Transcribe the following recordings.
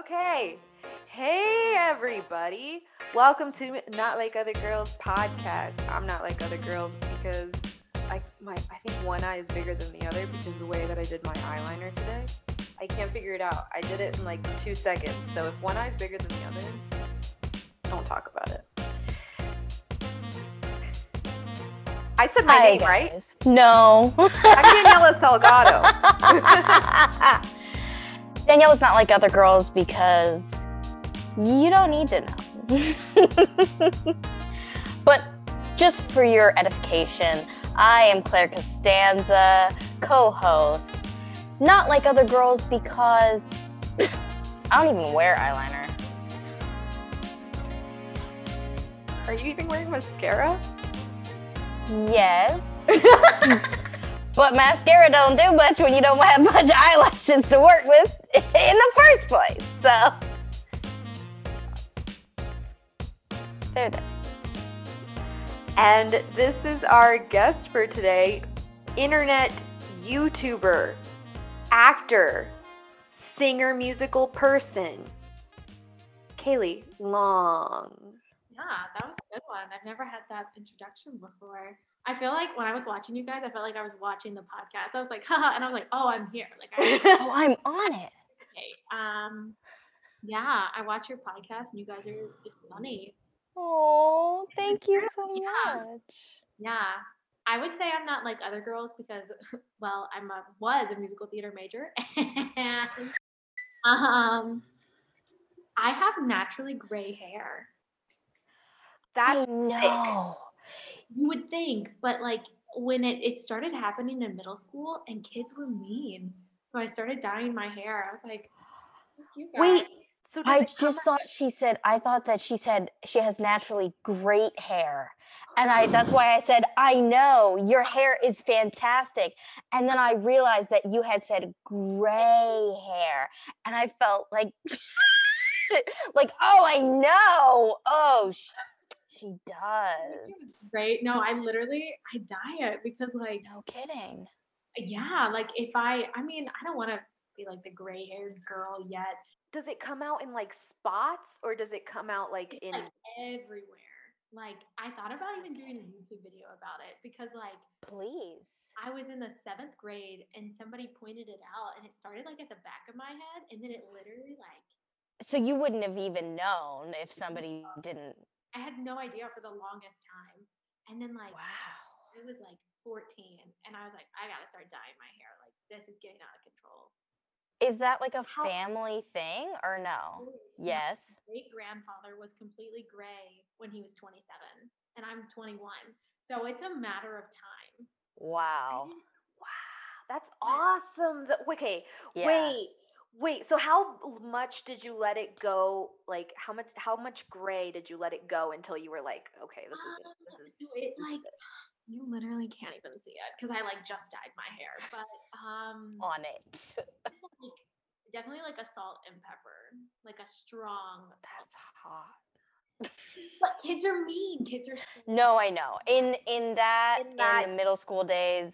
Okay. Hey, everybody. Welcome to Not Like Other Girls podcast. I'm not like other girls because I my I think one eye is bigger than the other because the way that I did my eyeliner today. I can't figure it out. I did it in like two seconds. So if one eye is bigger than the other, don't talk about it. I said my Hi, name, right? No. I'm Daniela Salgado. Daniela's not like other girls because you don't need to know. but just for your edification, I am Claire Costanza, co host. Not like other girls because I don't even wear eyeliner. Are you even wearing mascara? Yes. but mascara don't do much when you don't have much eyelashes to work with in the first place. So there, there. And this is our guest for today internet YouTuber, actor, singer, musical person, Kayleigh Long. Yeah, that was a good one. I've never had that introduction before. I feel like when I was watching you guys, I felt like I was watching the podcast. I was like, haha, and I was like, oh, I'm here. Like, I, Oh, I'm on it. okay. Um, yeah, I watch your podcast, and you guys are just funny. Oh, thank you so Yeah. much. Yeah, I would say I'm not like other girls because, well, I'm a was a musical theater major, and um, I have naturally gray hair. That's sick. Know. You would think, but like when it, it started happening in middle school and kids were mean. So I started dyeing my hair. I was like, "Fuck you guys." Wait, so I just thought she said I thought that she said she has naturally great hair. And I that's why I said, I know your hair is fantastic. And then I realized that you had said gray hair. And I felt like like, oh, I know. Oh, sh- she does. Right? No, I literally I dye it because like No kidding. yeah, like if I I mean I don't want to be like the gray haired girl yet. does it come out in like spots or does it come out like in like everywhere. Like I thought about even doing a YouTube video about it because like Please. I was in the seventh grade and somebody pointed it out and it started like at the back of my head and then it literally like So you wouldn't have even known if somebody didn't. I had no idea for the longest time. And then like Wow. it was like 14 and I was like, I gotta start dyeing my hair. Like this is getting out of control. Is that like a family thing or no? Is. My Yes. Great grandfather was completely gray when he was 27 and I'm 21. So it's a matter of time. Wow. Wow, that's awesome. The, okay, Yeah. wait, wait. So how much did you let it go? Like how much? How much gray did you let it go until you were like, okay, this is it. Um, This is, so it, this is like it. you literally can't even see it because I like just dyed my hair. But um On it. like, definitely like a salt and pepper. Like a strong. That's hot. But kids are mean. Kids are so No, I know. In in that In in, the middle school days,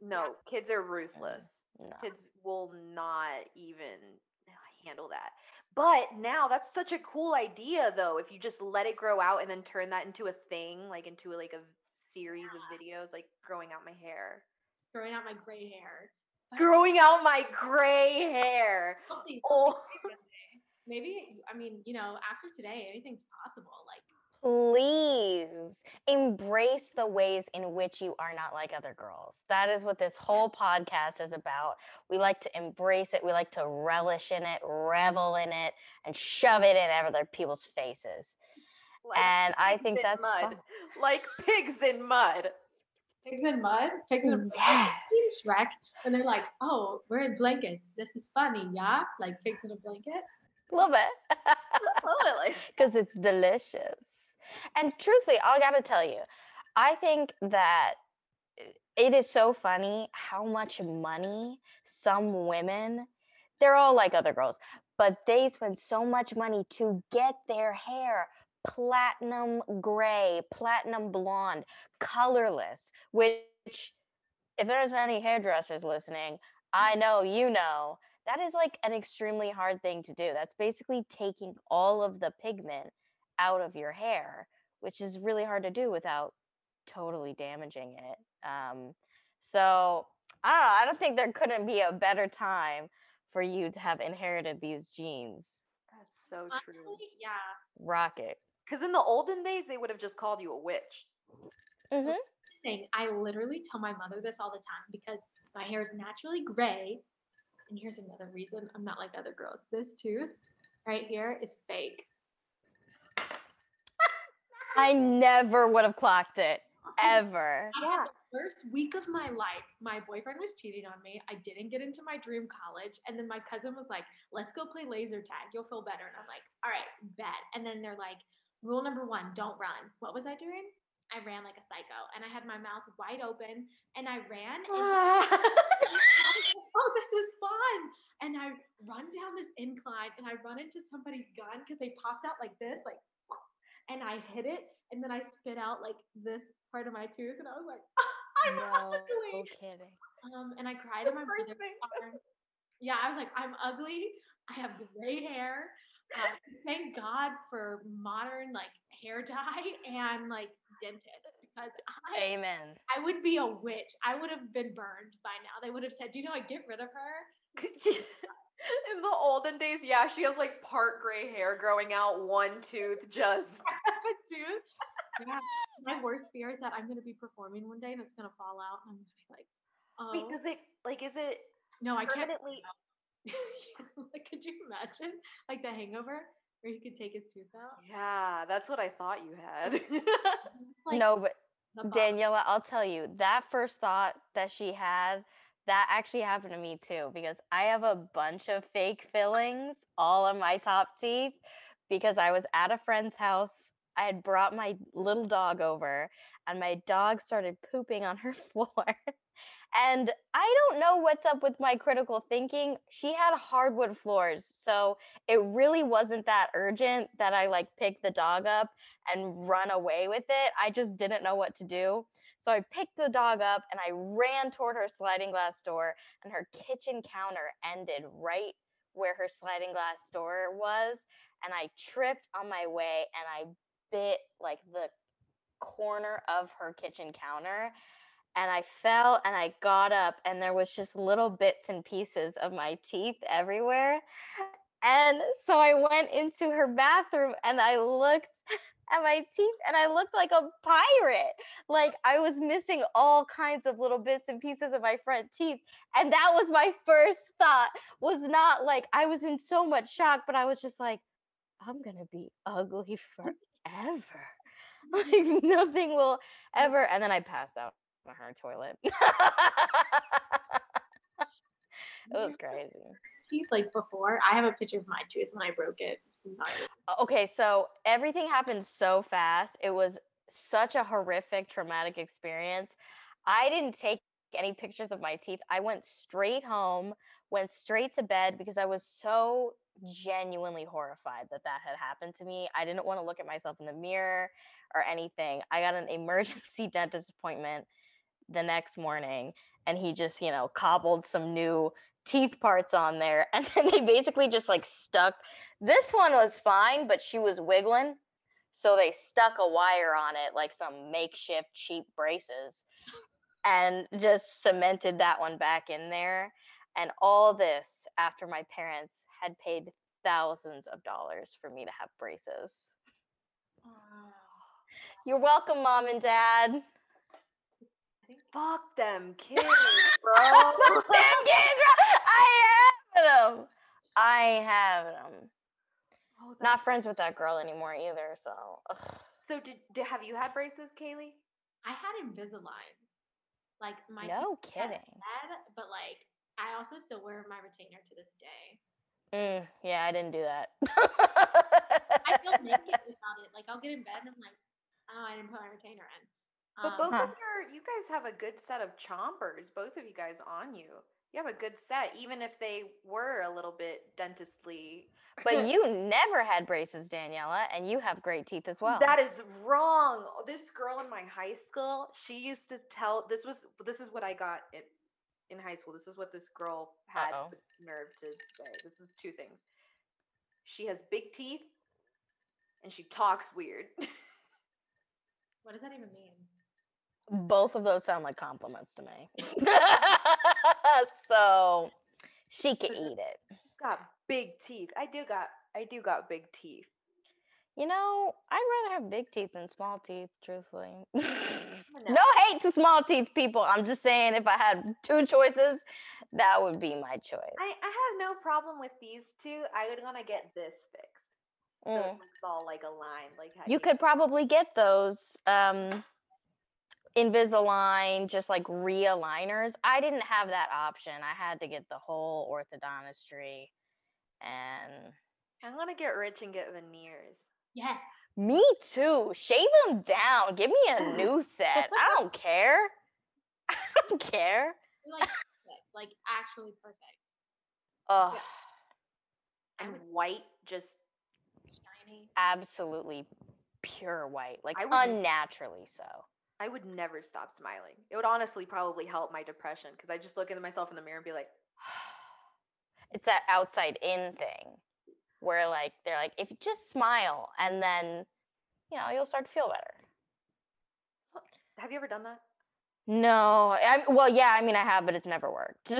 no. Kids are ruthless. No. Kids will not even handle that. But now that's such a cool idea, though. If you just let it grow out and then turn that into a thing, like into like a series of videos, like growing out my hair. growing out my gray hair. Growing out my gray hair. healthy- Oh, Maybe I mean, you know, after today, anything's possible. Like Please embrace the ways in which you are not like other girls. That is what this whole podcast is about. We like to embrace it. We like to relish in it, revel in it, and shove it in other people's faces. like and I think that's mud, fun. like pigs in mud. pigs in mud, pigs in a blanket. Yes. Shrek, and they're like, "Oh, we're in blankets. This is funny, yeah." Like pigs in a blanket. Love it. Oh, like because it's delicious. And truthfully, I gotta tell you, I think that uh, it is so funny how much money some women, they're all like other girls, but they spend so much money to get their hair platinum gray, platinum blonde, colorless, which, if there's any hairdressers listening, I mm. know you know that is like an extremely hard thing to do. That's basically taking all of the pigment out of your hair, which is really hard to do without totally damaging it. Um, so I don't know. I don't think there couldn't be a better time for you to have inherited these genes. That's so true. Honestly, yeah. Rocket. Because in the olden days, they would have just called you a witch. Mm-hmm. Thing. I literally tell my mother this all the time because my hair is naturally gray. And here's another reason I'm not like other girls. This tooth right here is fake. I never would have clocked it ever. I Yeah. had the first week of my life, my boyfriend was cheating on me. I didn't get into my dream college. And then my cousin was like, let's go play laser tag. You'll feel better. And I'm like, all right, bet. And then they're like, rule number one, don't run. What was I doing? I ran like a psycho and I had my mouth wide open and I ran and oh, this is fun. And I run down this incline and I run into somebody's gun because they popped out like this, like, and I hit it. And then I spit out like this part of my tooth. And I was like, I'm No ugly. kidding. Um, and I cried in my first brother's thing, arms. Yeah, I was like, I'm ugly. I have gray hair. Uh, thank God for modern like hair dye and like dentists because I Amen. I would be a witch. I would have been burned by now. They would have said, "Do you know I get rid of her?" in the olden days, yeah, she has like part gray hair growing out, one tooth just. Dude, yeah. My worst fear is that I'm gonna be performing one day and it's gonna fall out. And I'm gonna be like, "Oh, Wait, does it like is it no, I can't." like, could you imagine like the Hangover where he could take his tooth out? Yeah, that's what I thought you had. Like no, but. Daniela, I'll tell you, that first thought that she had, that actually happened to me too, because I have a bunch of fake fillings all on my top teeth because I was at a friend's house. I had brought my little dog over, and my dog started pooping on her floor. and I don't know what's up with my critical thinking. She had hardwood floors, so it really wasn't that urgent that I like pick the dog up and run away with it. I just didn't know what to do. So I picked the dog up and I ran toward her sliding glass door, and her kitchen counter ended right where her sliding glass door was. And I tripped on my way and I bit like the corner of her kitchen counter. And I fell and I got up, and there was just little bits and pieces of my teeth everywhere. And so I went into her bathroom and I looked at my teeth and I looked like a pirate. Like I was missing all kinds of little bits and pieces of my front teeth. And that was my first thought was not like I was in so much shock, but I was just like, I'm gonna be ugly forever. Like mm. nothing will ever. And then I passed out on her toilet. it was crazy. teeth like before. I have a picture of my tooth when I broke it. Gnarly. Okay, so everything happened so fast. It was such a horrific, traumatic experience. I didn't take any pictures of my teeth. I went straight home, went straight to bed because I was so genuinely horrified that that had happened to me. I didn't want to look at myself in the mirror or anything. I got an emergency dentist appointment the next morning and he just, you know, cobbled some new teeth parts on there and then they basically just like stuck this one was fine, but she was wiggling. So they stuck a wire on it, like some makeshift cheap braces, and just cemented that one back in there. And all this after my parents had paid thousands of dollars for me to have braces. You're welcome, mom and dad. Fuck them kids, bro. Damn kids, bro. I have them. I have them. Oh, Not friends with that girl anymore either. So ugh. So did, did have you had braces, Kayleigh? I had Invisalign. Like my no teeth got kidding. bad, but like I also still wear my retainer to this day. Mm, yeah, I didn't do that. I feel naked without it. Like I'll get in bed and I'm like, oh, I didn't put my retainer in. But Um, both Huh. of your, you guys have a good set of chompers. Both of you guys on you. You have a good set, even if they were a little bit dentistly. but you never had braces, Daniela, and you have great teeth as well. That is wrong. Oh, this girl in my high school, she used to tell this was this is what I got it in high school. This is what this girl had Uh-oh. the nerve to say. This is two things. She has big teeth and she talks weird. What does that even mean? Both of those sound like compliments to me. so she could eat it. She's got big teeth. I do got I do got big teeth. You know, I'd rather have big teeth than small teeth, truthfully. No. no hate to small teeth people. I'm just saying if I had two choices, that would be my choice. I, I have no problem with these two. I would want to get this fixed. So it Mm. looks all like aligned, like how You could probably get those um Invisalign, just like realigners. I didn't have that option. I had to get the whole orthodontistry. And I'm gonna get rich and get veneers. Yes. me too. Shave them down. Give me a new set. I don't care. I don't care. Like like actually perfect. Oh, And white, just Shiny. absolutely pure white, like would- unnaturally so. I would never stop smiling. It would honestly probably help my depression because I just look at myself in the mirror and be like, It's that outside in thing where like they're like if you just smile and then you know you'll start to feel better. "So- "Have you ever done that?" No, I well yeah, I mean I have, but it's never worked.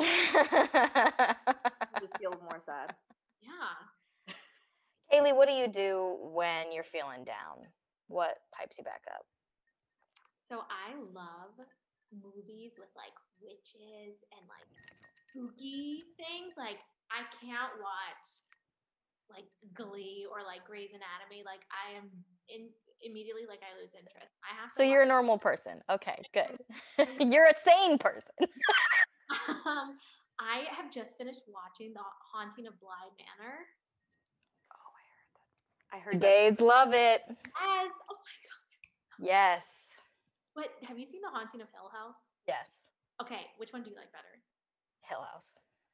You just feel more sad. Yeah. Kayleigh, what do you do when you're feeling down? What pipes you back up? So I love movies with like witches and like spooky things. Like I can't watch like Glee or like Grey's Anatomy. Like I am in immediately like I lose interest. I have to So you're a watch- normal person. Okay, good. you're a sane person. um, I have just finished watching The Haunting of Bly Manor. Oh, I heard that. I heard that. Gays love it. As oh my god. Yes. But have you seen The Haunting of Hill House? Yes. Okay, which one do you like better? Hill House.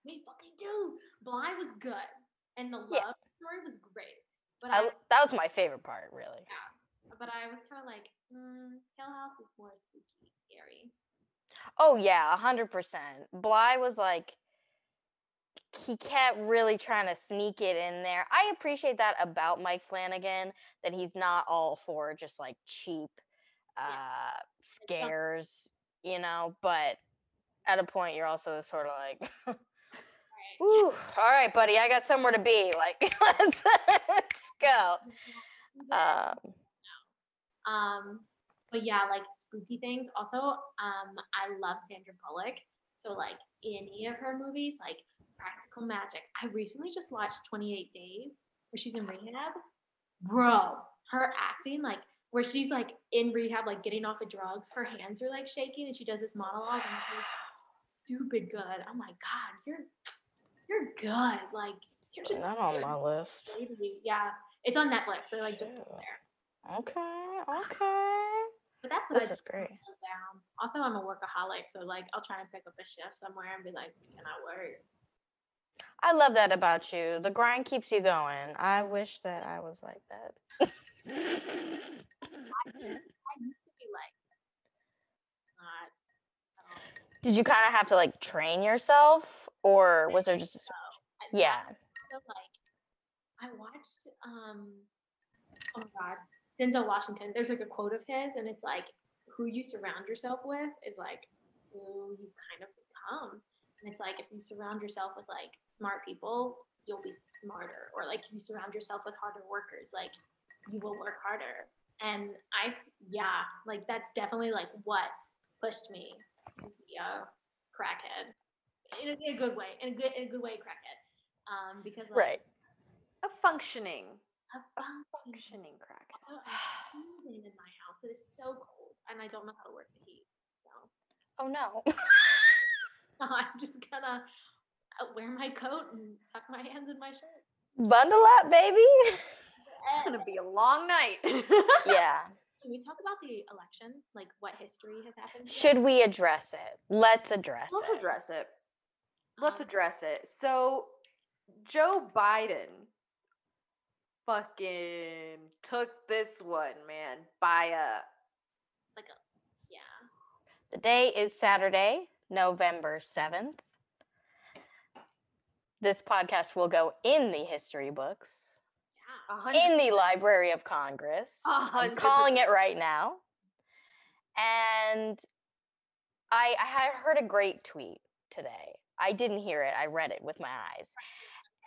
Me fucking do. Bly was good, and the love Yeah. story was great. But I, I, that was my favorite part, really. Yeah, but I was kind of like, mm, Hill House is more spooky, scary. Oh yeah, a hundred percent. Bly was like he kept really trying to sneak it in there. I appreciate that about Mike Flanagan that he's not all for just like cheap uh scares, you know, but at a point you're also sort of like Right. Ooh, all right, buddy, I got somewhere to be. Like let's let's go. Um Um, but yeah, like spooky things. Also, um, I love Sandra Bullock. So like any of her movies, like Practical Magic. I recently just watched 28 Days where she's in rehab. Bro, her acting, like where she's like in rehab, like getting off of drugs, her hands are like shaking and she does this monologue and it's like stupid good. I'm like, God, you're you're good. Like you're just not on my list. Maybe, Yeah. It's on Netflix. So like just Ew. there. Okay, okay. But that's what This I is just great. down. Also, I'm a workaholic, so like I'll try and pick up a shift somewhere and be like, "Can I work?" I love that about you. The grind keeps you going. I wish that I was like that. I used to be like, not. Um, Did you kind of have to like train yourself, or was there just a, s- I- yeah? So like, I watched um, oh my god, Denzel Washington. There's like a quote of his, and it's like, "Who you surround yourself with is like who you kind of become." And it's like if you surround yourself with like smart people, you'll be smarter. Or like if you surround yourself with harder workers, like you will work harder. And I, yeah, like that's definitely like what pushed me to be a crackhead in a, in a good way, in a good in a good way, crackhead. Um, because like, Right. A functioning, a functioning- functioning crack. Also, I'm in my house. It is so cold, and I don't know how to work the heat. So Oh no. I'm just gonna uh, wear my coat and tuck my hands in my shirt. Bundle up, baby. It's gonna be a long night. yeah. Can we talk about the election? Like what history has happened? here? Should we address it? Let's address Let's it. address it. Let's Um, address it. So, Joe Biden fucking took this one, man, by a like a yeah. The day is Saturday, November 7th. This podcast will go in the history books, Yeah. A hundred in the. Library of Congress. A I'm calling it right now. And I, I heard a great tweet today. I didn't hear it, I read it with my eyes.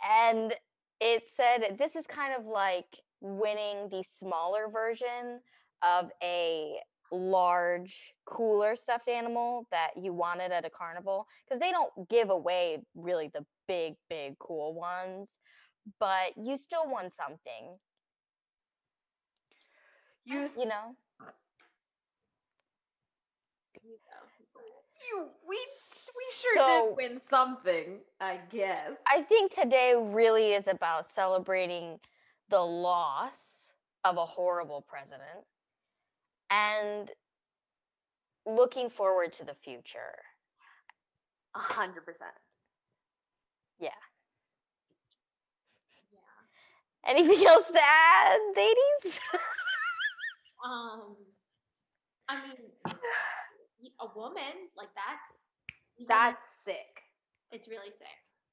And it said this is kind of like winning the smaller version of a large, cooler stuffed animal that you wanted at a carnival. Because they don't give away really the big, big, cool ones, but you still won something, You, you s- know? You go. You we we sure So- did win something, I guess. I think today really is about celebrating the loss of a horrible president and looking forward to the future. a hundred percent. Yeah. Yeah. Anything else to add, ladies? Um, I mean, a woman like that's even if That's sick. it's really sick.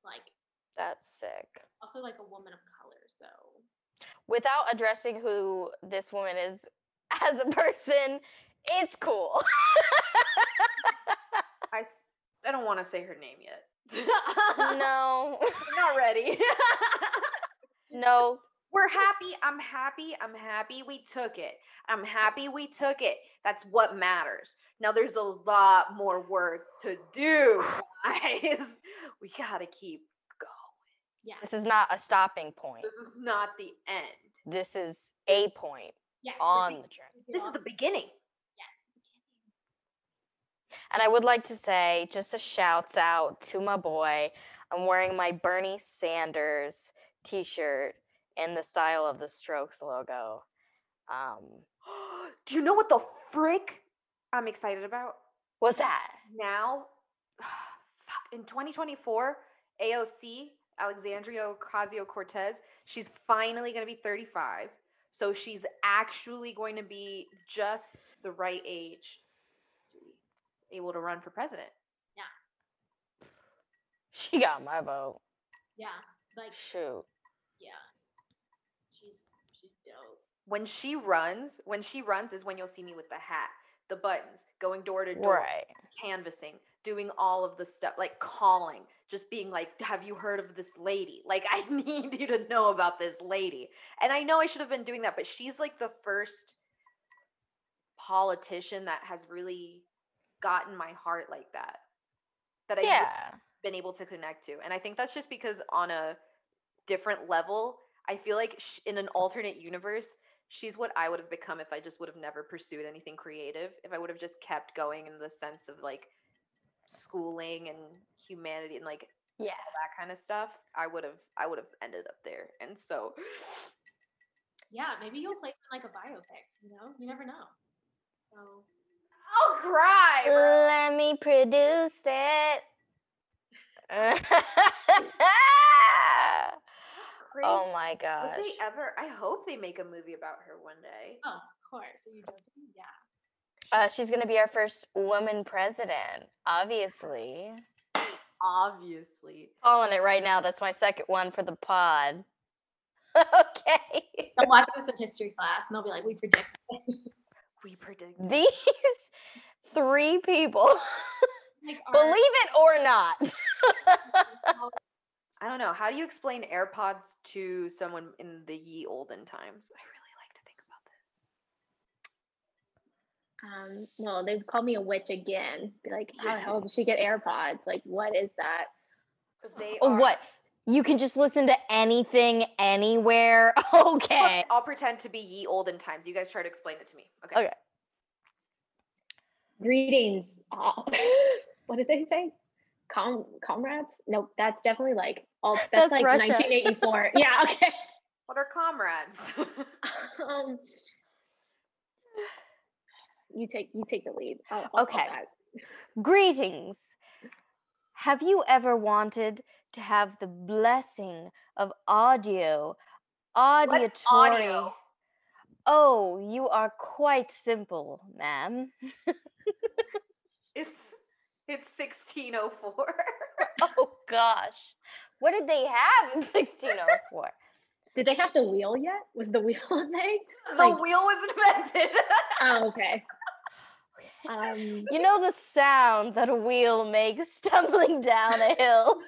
Like That's sick. also like a woman of color. So Without addressing who this woman is as a person, it's cool. I I don't want to say her name yet. no. I'm not ready. No. We're happy. I'm happy. I'm happy we took it. I'm happy we took it. That's what matters. Now there's a lot more work to do, guys. We got to keep going. yeah, This is not a stopping point. This is not the end. This is a point yes, on be- the journey. This is the beginning. yes. And I would like to say just a shouts out to my boy. I'm wearing my Bernie Sanders t shirt in the style of the Strokes logo. Um, do you know what the frick I'm excited about? what's that? now fuck, in 2024 aoc alexandria ocasio-cortez she's finally going to be 35 so she's actually going to be just the right age to be able to run for president Yeah. She got my vote. Yeah, like Shoot. Yeah, she's she's dope. when she runs when she runs is when you'll see me with the hat the buttons going door to door Right. canvassing, doing all of the stuff, like calling, just being like, Have you heard of this lady? Like, I need you to know about this lady. And I know I should have been doing that, but she's like the first politician that has really gotten my heart like that. That I've Yeah. been able to connect to. And I think that's just because on a different level, I feel like sh- in an alternate universe, she's what I would have become if I just would have never pursued anything creative. If I would have just kept going in the sense of like schooling and humanity and like Yeah. that kind of stuff, I would have I would have ended up there. And so Yeah, maybe you'll play in like a biopic. You know, you never know. So I'll cry. bro. Let me produce it. That's crazy. oh my Would they ever? I hope they make a movie about her one day. oh, of course. So you don't. Yeah. Uh, she's gonna be our first woman president, obviously. Obviously. Calling it right now. That's my second one for the pod. okay. I'll watch this in history class and they'll be like, "We predict." We predict. These three people, Like, our- believe it or not. I don't know. How do you explain AirPods to someone in the ye olden times? I really like to think about this. Um, well, they'd call me a witch again. Be like, how the hell did she get AirPods? Like, what is that? They Oh, are- what? You can just listen to anything, anywhere. Okay. I'll pretend to be ye olden times. You guys try to explain it to me. Okay. Okay. Greetings. all. what did they say? Com- comrades? No, that's definitely like all. That's, That's like Russia. 1984. yeah. Okay. What are comrades? um, you take you take the lead. I'll, I'll call Okay. that. Greetings. Have you ever wanted to have the blessing of audio? Auditory. What's audio? Oh, you are quite simple, ma'am. It's It's 1604. Oh gosh. What did they have in 1604? Did they have the wheel yet? Was the wheel a thing? the Like- wheel was invented. Oh, okay. Um, You know the sound that a wheel makes stumbling down a hill?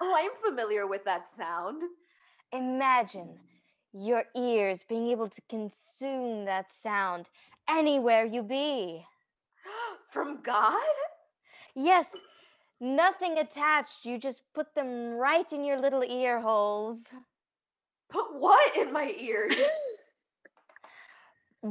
oh, I'm familiar with that sound. Imagine your ears being able to consume that sound anywhere you be. From God? Yes, nothing attached. You just put them right in your little ear holes. Put what in my ears?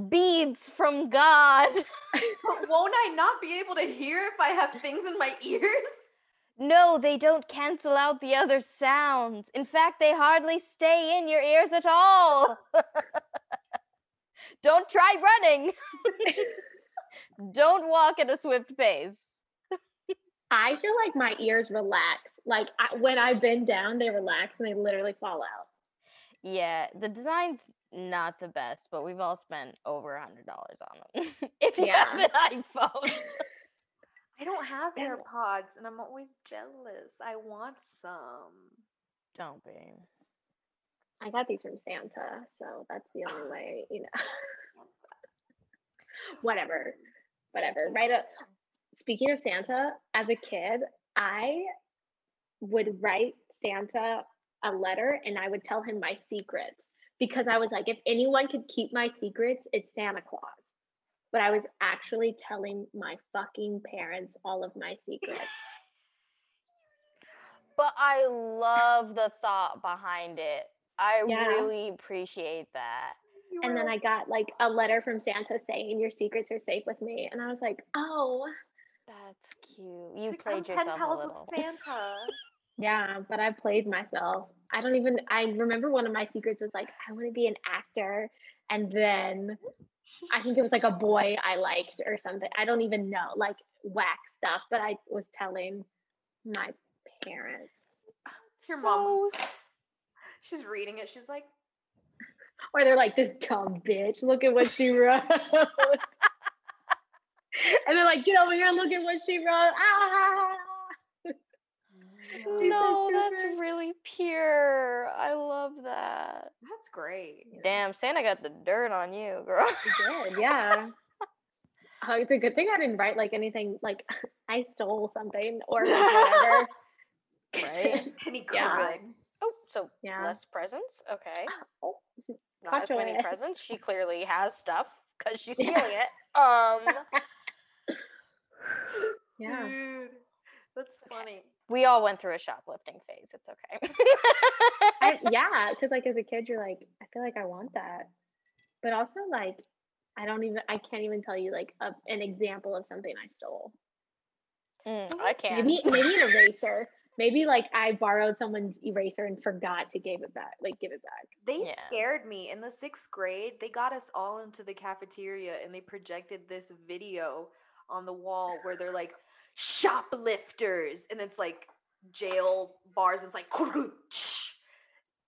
Beads from God. But won't I not be able to hear if I have things in my ears? No, they don't cancel out the other sounds. In fact, they hardly stay in your ears at all. don't try running. don't walk at a swift pace. I feel like my ears relax. Like I, when I bend down, they relax and they literally fall out. Yeah, the design's not the best, but we've all spent over a hundred dollars on them. if you have an iPhone. I don't have Yeah. AirPods and I'm always jealous. I want some. Don't be. I got these from Santa, so that's the only way, you know. Whatever. Whatever. Right up. Speaking of Santa, as a kid, I would write Santa a letter and I would tell him my secrets because I was like, if anyone could keep my secrets, it's Santa Claus. But I was actually telling my fucking parents all of my secrets. But I love the thought behind it. I Yeah. really appreciate that. And then I got like a letter from Santa saying your secrets are safe with me. And I was like, oh, That's cute. You like, I'm played pen yourself a pals little. with Santa. yeah, but I played myself. I don't even, I remember one of my secrets was like, I want to be an actor. And then I think it was like a boy I liked or something. I don't even know, like whack stuff, but I was telling my parents. Your mom, she's reading it. She's like, Or they're like, this dumb bitch, look at what she wrote. and they're like, get over here, look at what she wrote. Ah! No, that's really pure. I love that. that's great. Damn, Santa got the dirt on you, girl. She did, yeah. Oh, it's a good thing I didn't write like anything like I stole something or like, whatever. Right? Any Yeah. crimes? Oh, so Yeah. less presents. Okay. Oh, Not as many away. presents. She clearly has stuff because she's stealing it. Um, yeah. Dude, that's funny. we all went through a shoplifting phase. It's okay. I, yeah, because like as a kid, you're like, I feel like I want that, but also like, I don't even, I can't even tell you like a, an example of something I stole. Mm, I that's can. Maybe, maybe an eraser. Maybe like I borrowed someone's eraser and forgot to give it back, like give it back. They Yeah. scared me in the sixth grade. They got us all into the cafeteria and they projected this video on the wall where they're like shoplifters, and it's like jail bars. And it's like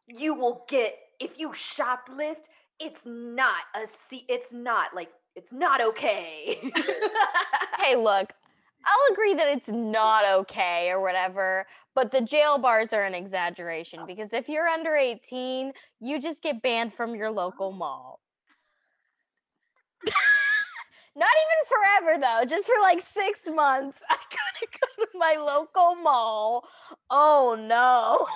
you will get if you shoplift. It's not a se- It's not like it's not okay. hey, look, I'll agree that it's not okay or whatever, but the jail bars are an exaggeration because if you're under 18, you just get banned from your local mall. Not even forever though, just for like six months. I gotta go to my local mall. Oh no.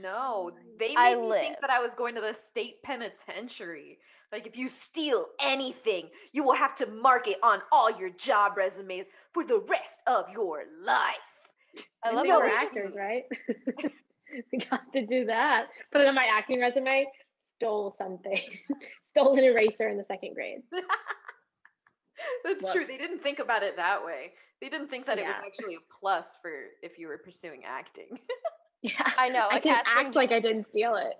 No, they I made me think that I was going to the state penitentiary. Like, if you steal anything, you will have to mark it on all your job resumes for the rest of your life. I love they how were this this- actors, right? we got to do that. Put it on my acting resume. Stole something. Stole an eraser in the second grade. That's Well- true. They didn't think about it that way. They didn't think that it was actually a plus for if you were pursuing acting. Yeah. I know. I a can casting act like I didn't steal it.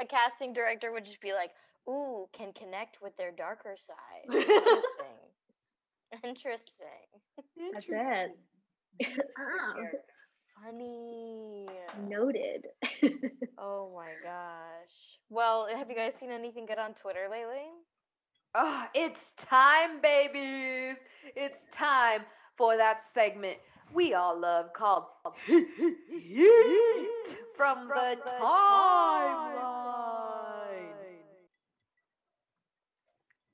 a casting director would just be like, "Ooh, can connect with their darker side." Interesting. Interesting. That's it. Interesting Oh. character. Funny. Noted. Oh my gosh. Well, have you guys seen anything good on Twitter lately? Oh, it's time, babies. It's time. for that segment we all love called Heat from the Timeline.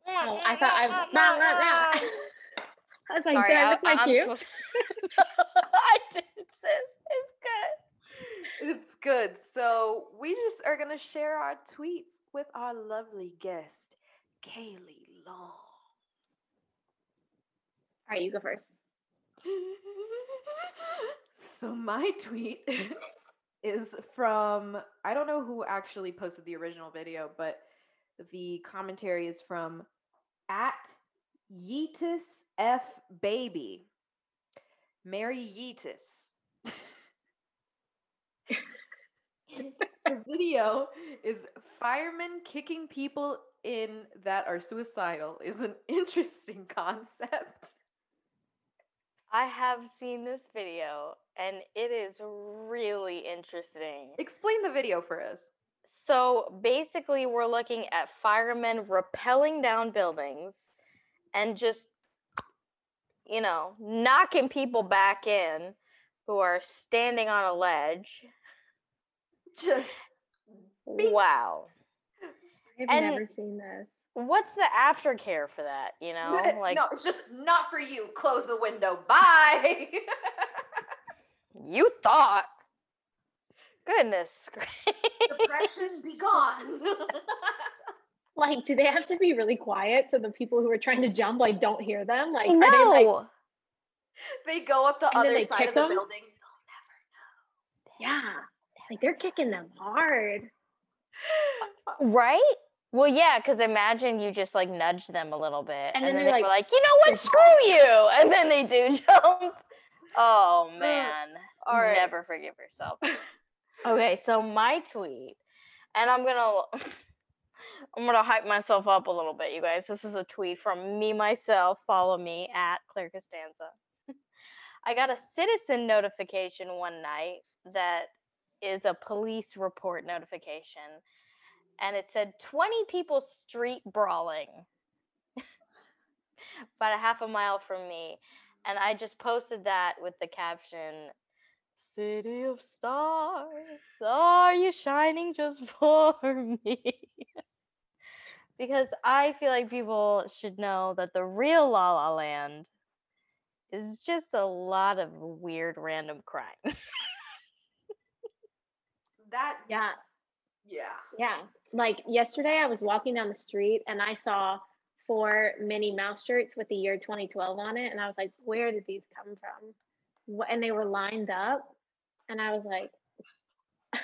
Oh, I thought I. Nah, nah, nah. I was like, Sorry, did I I, miss my I'm cue? I did, sis. It's good. It's good. So we just are gonna share our tweets with our lovely guest, Kayleigh Long. All right, you go first. so my tweet is from I don't know who actually posted the original video, but the commentary is from at Yeetus F Baby. Mary Yeetus. the video is firemen kicking people in that are suicidal is an interesting concept. I have seen this video and it is really interesting. Explain the video for us. So basically, we're looking at firemen rappelling down buildings and just, you know, knocking people back in who are standing on a ledge. Just Wow. I've And- never seen this. What's the aftercare for that? You know, like no, it's just not for you. Close the window. Bye. you thought. Goodness. Depression be gone. Like, do they have to be really quiet so the people who are trying to jump like don't hear them? Like, are they no. like, they go up the And other side of the them? building. yeah, like they're kicking them hard. Right? Well, yeah, because imagine you just like nudge them a little bit, and, then then, they're they were like, like, you know what, screw you, and then they do jump. Oh man, All right. never forgive yourself. okay, so my tweet, and I'm gonna, I'm gonna hype myself up a little bit, you guys. This is a tweet from me myself. Follow me at Claire Costanza. I got a citizen notification one night that is a police report notification and it said 20 people street brawling about a half a mile from me and i just posted that with the caption city of stars are you shining just for me because i feel like people should know that the real la la land is just a lot of weird random crime that Yeah, yeah. yeah. Like yesterday, I was walking down the street and I saw four Minnie Mouse shirts with the year 2012 on it, and I was like, "Where did these come from?" And they were lined up, and I was like,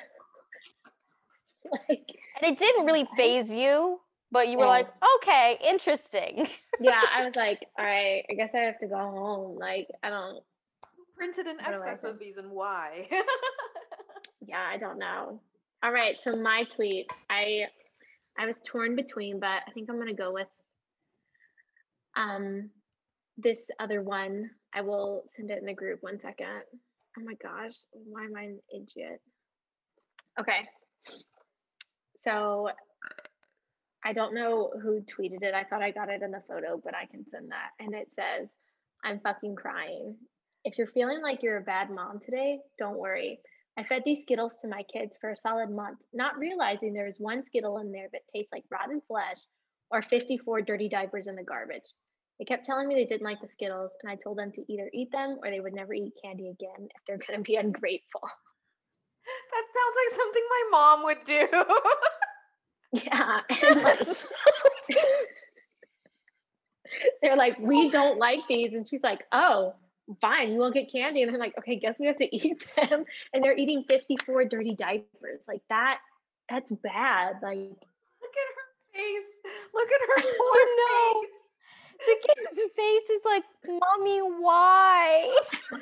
like, and it didn't really What? phase you but you were Yeah. like okay interesting yeah. I was like, "All right, I guess I have to go home." Like, I don't. Who printed in I don't like excess of these and why? Yeah, I don't know. All right, so my tweet, I I was torn between, but I think I'm gonna go with um this other one. I will send it in the group one second. Oh my gosh, why am I an idiot? Okay. So I don't know who tweeted it. I thought I got it in the photo, but I can send that. And it says, I'm fucking crying. If you're feeling like you're a bad mom today, don't worry. I fed these Skittles to my kids for a solid month, not realizing there was one Skittle in there that tastes like rotten flesh or 54 dirty diapers in the garbage. They kept telling me they didn't like the Skittles, and I told them to either eat them or they would never eat candy again if they're going to be ungrateful. that sounds like something my mom would do. Yeah. Like, they're like, we don't like these. And she's like, oh, fine, you won't get candy. And I'm like, okay, guess we have to eat them. And they're eating 54 dirty diapers. Like that, that's bad. Like, Look at her face. Look at her poor no. face. the kid's face is like mommy why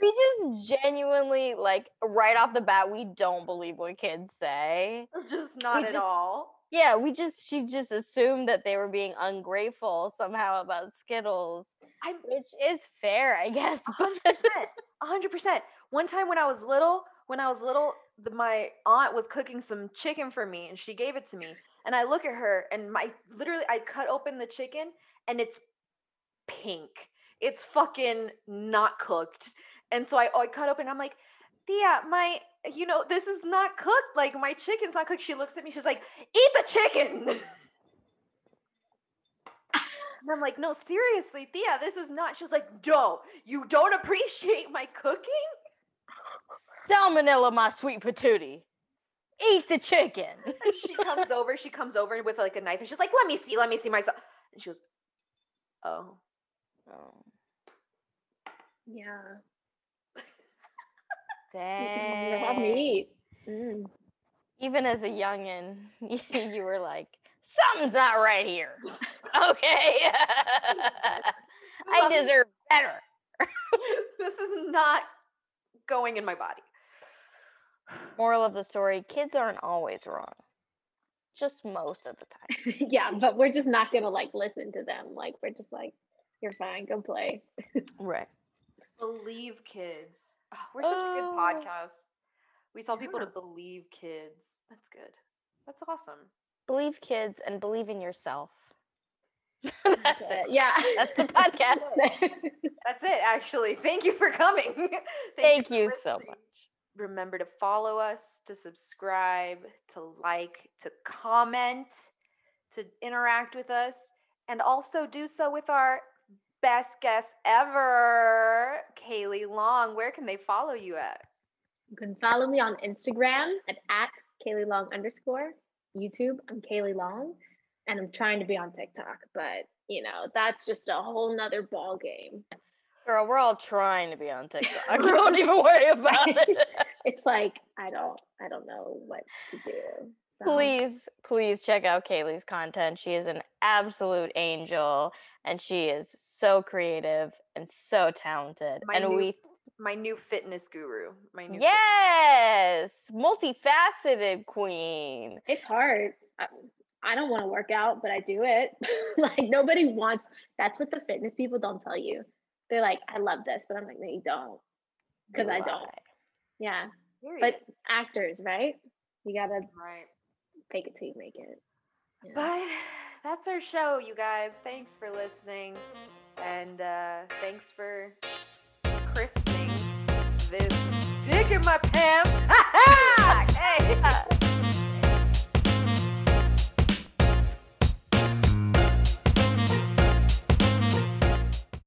we just genuinely like right off the bat we don't believe what kids say It's just not at just- all. Yeah we just she just assumed that they were being ungrateful somehow about skittles I'm which is fair i guess hundred percent. Hundred percent. One time when I was little, when I was little, the, my aunt was cooking some chicken for me, and she gave it to me. And I look at her, and my literally, I cut open the chicken, and it's pink. It's fucking not cooked. And so I, I cut open. I'm like, Thea, my, you know, this is not cooked. Like my chicken's not cooked. She looks at me. She's like, eat the chicken. And I'm like, no, seriously, Thea, this is not. She's like, no, you don't appreciate my cooking? Salmonella, my sweet patootie. Eat the chicken. She comes over, she comes over with like a knife and she's like, let me see, let me see myself. And she goes, oh. Oh, Yeah. Dang. meat. Mm. Even as a youngin, you were like, something's not right here. Okay. I deserve better. this is not going in my body. Moral of the story kids aren't always wrong, just most of the time. yeah, but we're just not gonna like listen to them. Like we're just like, you're fine, go play. Right. Believe kids. Oh, we're such a good Oh. podcast. We tell people to believe kids. That's good. That's awesome. Believe kids and believe in yourself. That's it. Yeah. That's the podcast. That's it, actually. Thank you for coming. Thank, Thank for you so much. Remember to follow us, to subscribe, to like, to comment, to interact with us, and also do so with our best guest ever, Kayleigh Long. Where can they follow you at? You can follow me on Instagram at, at Kayleigh Long underscore. YouTube, I'm Kayleigh Long. And I'm trying to be on TikTok, but you know, that's just a whole nother ball game. Girl, we're all trying to be on TikTok. Don't even worry about it. It's like I don't I don't know what to do. So, please, please check out Kayleigh's content. She is an absolute angel and she is so creative and so talented. My and new we My new fitness guru. My new fitness- Yes, multifaceted queen. It's hard. I, I don't want to work out, but I do it. like nobody wants that's what the fitness people don't tell you. They're like, I love this, but I'm like, no, you don't. Because I don't. Yeah. Period. But actors, right? You gotta right. Fake it till you make it. Yeah. But that's our show, you guys. Thanks for listening. And uh, thanks for christening this dick in my pants. Hey!